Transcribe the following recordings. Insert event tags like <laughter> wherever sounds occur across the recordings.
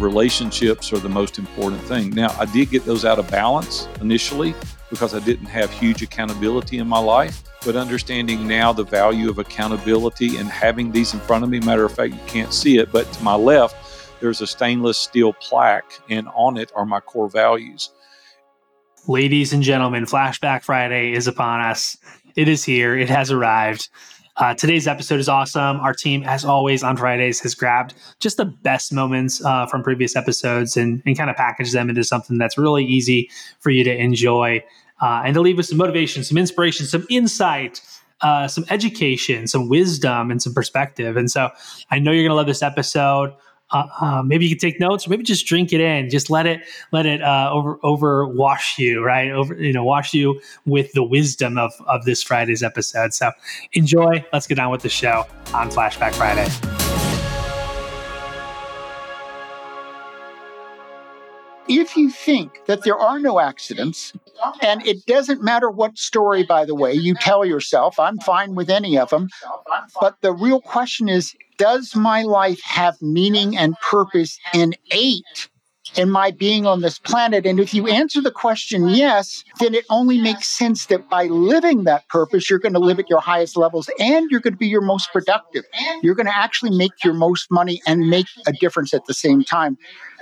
relationships are the most important thing. Now, I did get those out of balance initially because I didn't have huge accountability in my life. But understanding now the value of accountability and having these in front of me, matter of fact, you can't see it, but to my left, there's a stainless steel plaque, and on it are my core values. Ladies and gentlemen, Flashback Friday is upon us. It is here, it has arrived. Uh, today's episode is awesome. Our team, as always, on Fridays has grabbed just the best moments uh, from previous episodes and, and kind of packaged them into something that's really easy for you to enjoy uh, and to leave with some motivation, some inspiration, some insight, uh, some education, some wisdom, and some perspective. And so I know you're going to love this episode. Uh, uh, maybe you can take notes, or maybe just drink it in. Just let it let it uh, over over wash you, right? Over you know, wash you with the wisdom of of this Friday's episode. So enjoy. Let's get on with the show on Flashback Friday. if you think that there are no accidents, and it doesn't matter what story, by the way, you tell yourself, I'm fine with any of them, but the real question is, does my life have meaning and purpose innate in my being on this planet? And if you answer the question yes, then it only makes sense that by living that purpose, you're going to live at your highest levels and you're going to be your most productive. You're going to actually make your most money and make a difference at the same time.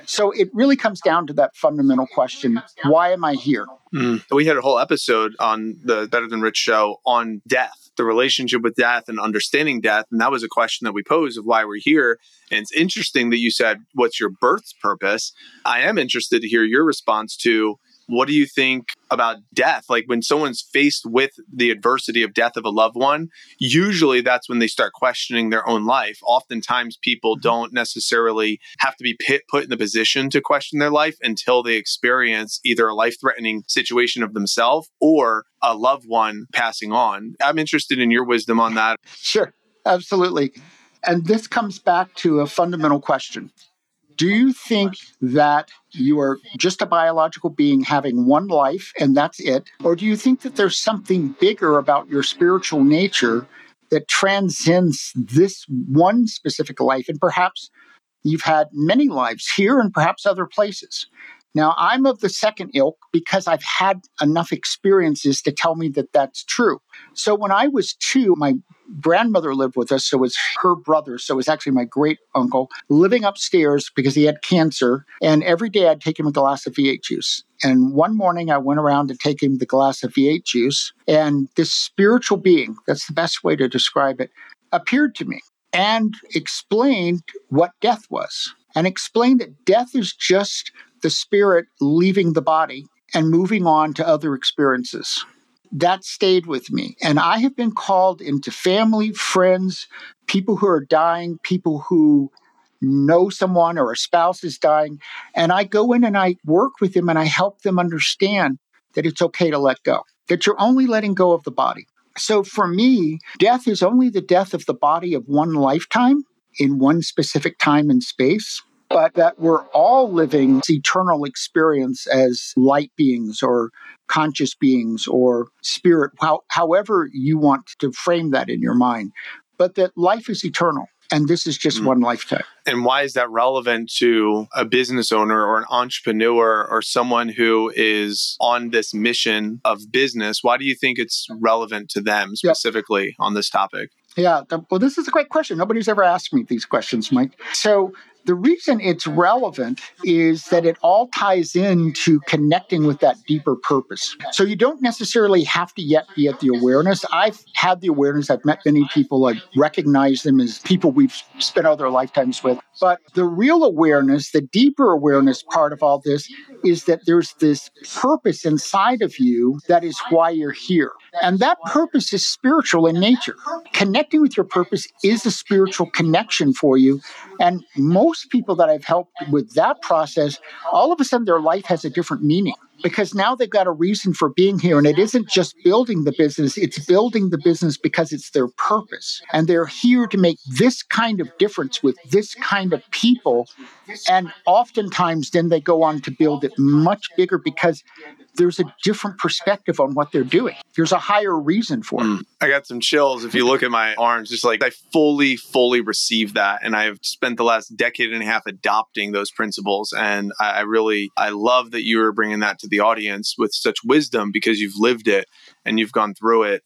So it really comes down to that fundamental question why am I here? Mm. We had a whole episode on the Better Than Rich show on death, the relationship with death and understanding death. And that was a question that we posed of why we're here. And it's interesting that you said, What's your birth's purpose? I am interested to hear your response to what do you think about death? Like when someone's faced with the adversity of death of a loved one, usually that's when they start questioning their own life. Oftentimes, people mm-hmm. don't necessarily have to be pit, put in the position to question their life until they experience either a life threatening situation of themselves or a loved one passing on. I'm interested in your wisdom on that. Sure, absolutely. And this comes back to a fundamental question do you think that you are just a biological being having one life and that's it? Or do you think that there's something bigger about your spiritual nature that transcends this one specific life? And perhaps you've had many lives here and perhaps other places. Now, I'm of the second ilk because I've had enough experiences to tell me that that's true. So when I was two, my grandmother lived with us, so it was her brother, so it was actually my great uncle, living upstairs because he had cancer. And every day I'd take him a glass of V8 juice. And one morning I went around to take him the glass of V8 juice, and this spiritual being, that's the best way to describe it, appeared to me and explained what death was and explained that death is just the spirit leaving the body and moving on to other experiences. That stayed with me. And I have been called into family, friends, people who are dying, people who know someone or a spouse is dying. And I go in and I work with them and I help them understand that it's okay to let go, that you're only letting go of the body. So for me, death is only the death of the body of one lifetime in one specific time and space but that we're all living eternal experience as light beings or conscious beings or spirit, how, however you want to frame that in your mind, but that life is eternal. And this is just mm. one lifetime. And why is that relevant to a business owner or an entrepreneur or someone who is on this mission of business? Why do you think it's relevant to them specifically yep. on this topic? Yeah, well, this is a great question. Nobody's ever asked me these questions, Mike. So, the reason it's relevant is that it all ties into connecting with that deeper purpose. So you don't necessarily have to yet be at the awareness. I've had the awareness, I've met many people, I recognize them as people we've spent all their lifetimes with. But the real awareness, the deeper awareness part of all this is that there's this purpose inside of you that is why you're here. And that purpose is spiritual in nature. Connecting with your purpose is a spiritual connection for you. And most people that I've helped with that process, all of a sudden their life has a different meaning. Because now they've got a reason for being here. And it isn't just building the business, it's building the business because it's their purpose. And they're here to make this kind of difference with this kind of people. And oftentimes, then they go on to build it much bigger because there's a different perspective on what they're doing. There's a higher reason for it. Mm. I got some chills if you look at my arms. Just like I fully, fully receive that. And I've spent the last decade and a half adopting those principles. And I, really, I love that you are bringing that to the audience with such wisdom because you've lived it and you've gone through it.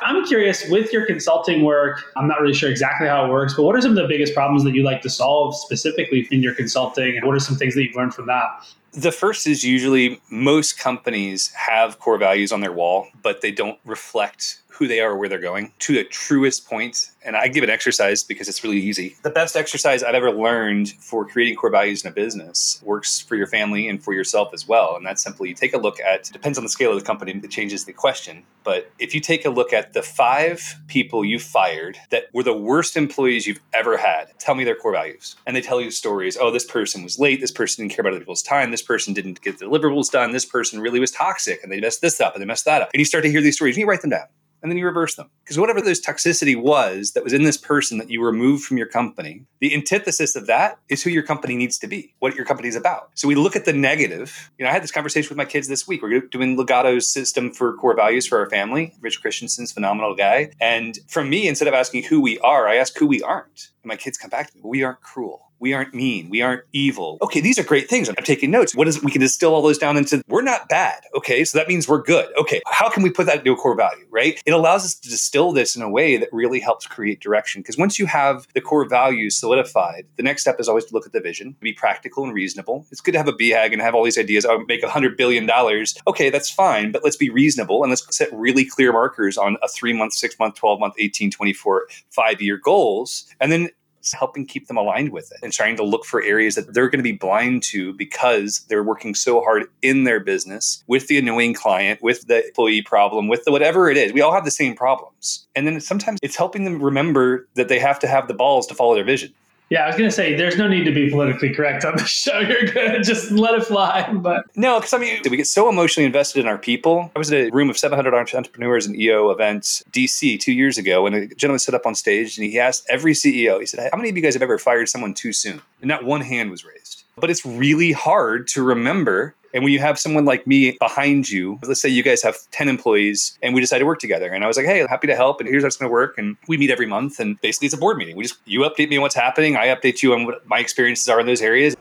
I'm curious with your consulting work, I'm not really sure exactly how it works, but what are some of the biggest problems that you like to solve specifically in your consulting? And what are some things that you've learned from that? The first is usually most companies have core values on their wall, but they don't reflect who they are or where they're going to the truest point. And I give an exercise because it's really easy. The best exercise I've ever learned for creating core values in a business works for your family and for yourself as well. And that's simply take a look at, it depends on the scale of the company, it changes the question. But if you take a look at the five people you fired that were the worst employees you've ever had, tell me their core values. And they tell you stories. Oh, this person was late. This person didn't care about other people's time. This person didn't get deliverables done. This person really was toxic and they messed this up and they messed that up. And you start to hear these stories and you write them down and then you reverse them. Because whatever this toxicity was that was in this person that you removed from your company, the antithesis of that is who your company needs to be, what your company is about. So we look at the negative. You know, I had this conversation with my kids this week. We're doing Legato's system for core values for our family. Rich Christensen's phenomenal guy. And for me, instead of asking who we are, I ask who we aren't. And my kids come back to me, we aren't cruel we aren't mean. We aren't evil. Okay, these are great things. I'm taking notes. What is we can distill all those down into we're not bad. Okay, so that means we're good. Okay, how can we put that into a core value, right? It allows us to distill this in a way that really helps create direction. Because once you have the core values solidified, the next step is always to look at the vision, be practical and reasonable. It's good to have a BHAG and have all these ideas. I'll make a hundred billion dollars. Okay, that's fine, but let's be reasonable and let's set really clear markers on a three month, six month, 12 month, 18, 24, five year goals. And then helping keep them aligned with it and trying to look for areas that they're going to be blind to because they're working so hard in their business with the annoying client, with the employee problem, with the whatever it is. We all have the same problems. And then sometimes it's helping them remember that they have to have the balls to follow their vision. Yeah, I was going to say there's no need to be politically correct on the <laughs> show. You're good. Just let it fly. But no, because I mean, we get so emotionally invested in our people. I was at a room of 700 entrepreneurs and EO events, DC two years ago, and a gentleman stood up on stage and he asked every CEO, he said, "How many of you guys have ever fired someone too soon?" And not one hand was raised. But it's really hard to remember and when you have someone like me behind you, let's say you guys have 10 employees and we decide to work together. And I was like, hey, happy to help. And here's how it's going to work. And we meet every month. And basically, it's a board meeting. We just, you update me on what's happening. I update you on what my experiences are in those areas.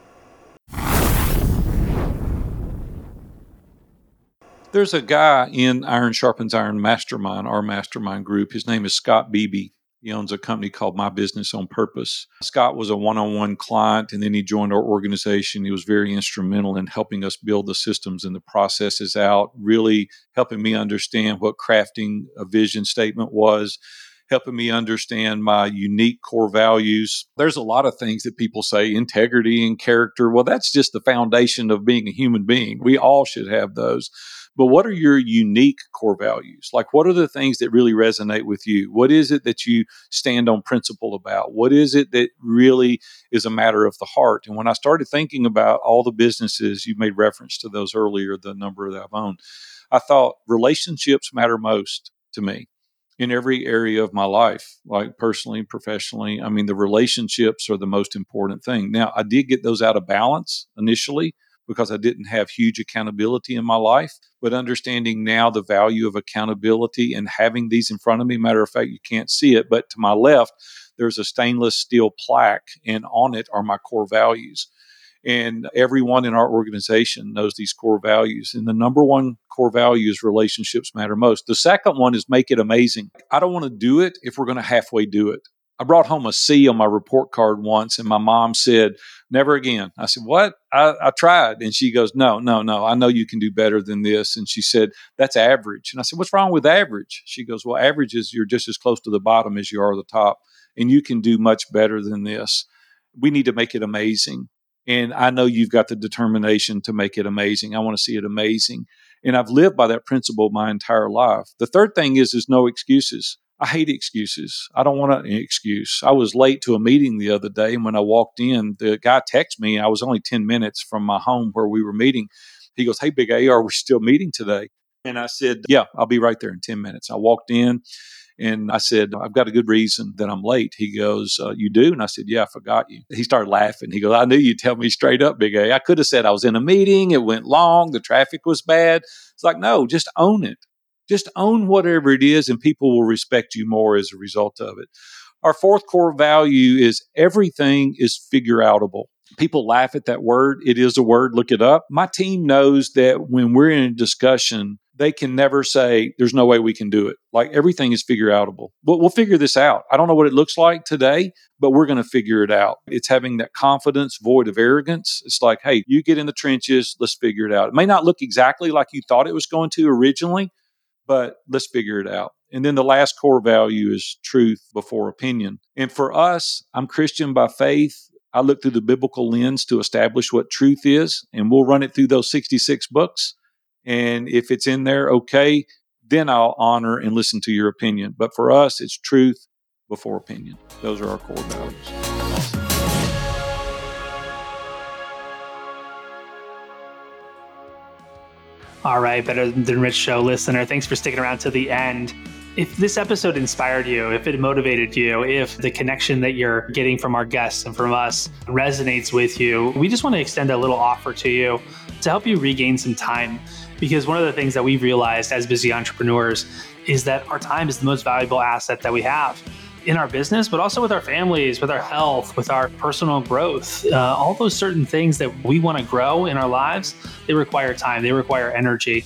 There's a guy in Iron Sharpens Iron Mastermind, our mastermind group. His name is Scott Beebe. He owns a company called My Business on Purpose. Scott was a one on one client and then he joined our organization. He was very instrumental in helping us build the systems and the processes out, really helping me understand what crafting a vision statement was. Helping me understand my unique core values. There's a lot of things that people say integrity and character. Well, that's just the foundation of being a human being. We all should have those but what are your unique core values? Like, what are the things that really resonate with you? What is it that you stand on principle about? What is it that really is a matter of the heart? And when I started thinking about all the businesses, you made reference to those earlier, the number that I've owned, I thought relationships matter most to me in every area of my life, like personally, professionally. I mean, the relationships are the most important thing. Now, I did get those out of balance initially because I didn't have huge accountability in my life. But understanding now the value of accountability and having these in front of me, matter of fact, you can't see it, but to my left, there's a stainless steel plaque, and on it are my core values. And everyone in our organization knows these core values. And the number one core value is relationships matter most. The second one is make it amazing. I don't want to do it if we're going to halfway do it. I brought home a C on my report card once, and my mom said, Never again. I said, What? I, I, tried. And she goes, No, no, no. I know you can do better than this. And she said, That's average. And I said, What's wrong with average? She goes, Well, average is you're just as close to the bottom as you are the top, and you can do much better than this. We need to make it amazing. And I know you've got the determination to make it amazing. I want to see it amazing. And I've lived by that principle my entire life. The third thing is, is no excuses. I hate excuses. I don't want an excuse. I was late to a meeting the other day, and when I walked in, the guy texted me. I was only 10 minutes from my home where we were meeting. He goes, Hey, Big A, are we still meeting today? And I said, Yeah, I'll be right there in 10 minutes. I walked in and I said, I've got a good reason that I'm late. He goes, uh, You do? And I said, Yeah, I forgot you. He started laughing. He goes, I knew you'd tell me straight up, Big A. I could have said I was in a meeting. It went long. The traffic was bad. It's like, No, just own it just own whatever it is and people will respect you more as a result of it. Our fourth core value is everything is figure outable. People laugh at that word. It is a word, look it up. My team knows that when we're in a discussion, they can never say, there's no way we can do it. Like everything is figure outable. But we'll figure this out. I don't know what it looks like today, but we're going to figure it out. It's having that confidence void of arrogance. It's like, hey, you get in the trenches, let's figure it out. It may not look exactly like you thought it was going to originally, but let's figure it out. And then the last core value is truth before opinion. And for us, I'm Christian by faith. I look through the biblical lens to establish what truth is, and we'll run it through those 66 books. And if it's in there, okay, then I'll honor and listen to your opinion. But for us, it's truth before opinion. Those are our core values. All right, Better Than Rich Show listener, thanks for sticking around to the end. If this episode inspired you, if it motivated you, if the connection that you're getting from our guests and from us resonates with you, we just want to extend a little offer to you to help you regain some time. Because one of the things that we've realized as busy entrepreneurs is that our time is the most valuable asset that we have in our business, but also with our families, with our health, with our personal growth. Uh, all those certain things that we want to grow in our lives, they require time, they require energy.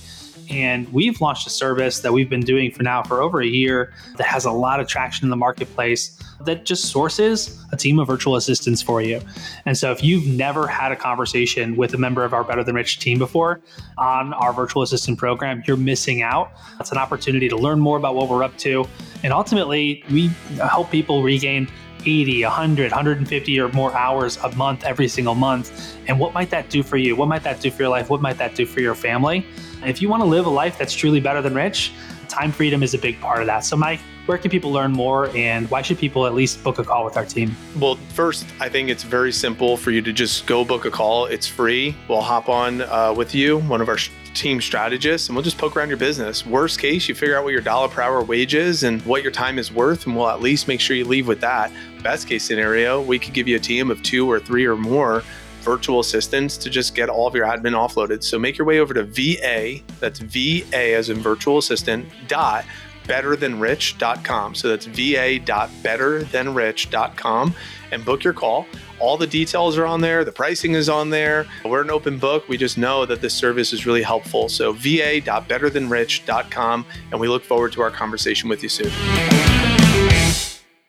And we've launched a service that we've been doing for now for over a year that has a lot of traction in the marketplace that just sources a team of virtual assistants for you. And so if you've never had a conversation with a member of our Better Than Rich team before on our virtual assistant program, you're missing out. It's an opportunity to learn more about what we're up to. And ultimately, we help people regain 80, 100, 150 or more hours a month every single month. And what might that do for you? What might that do for your life? What might that do for your family? If you want to live a life that's truly better than rich, time freedom is a big part of that. So, Mike, where can people learn more and why should people at least book a call with our team? Well, first, I think it's very simple for you to just go book a call. It's free. We'll hop on uh, with you, one of our team strategists, and we'll just poke around your business. Worst case, you figure out what your dollar per hour wage is and what your time is worth, and we'll at least make sure you leave with that. Best case scenario, we could give you a team of two or three or more virtual assistants to just get all of your admin offloaded. So make your way over to VA, that's VA as in virtual assistant, dot betterthanrich.com. So that's va.betterthanrich.com and book your call. All the details are on there, the pricing is on there. We're an open book. We just know that this service is really helpful. So va.betterthanrich.com and we look forward to our conversation with you soon.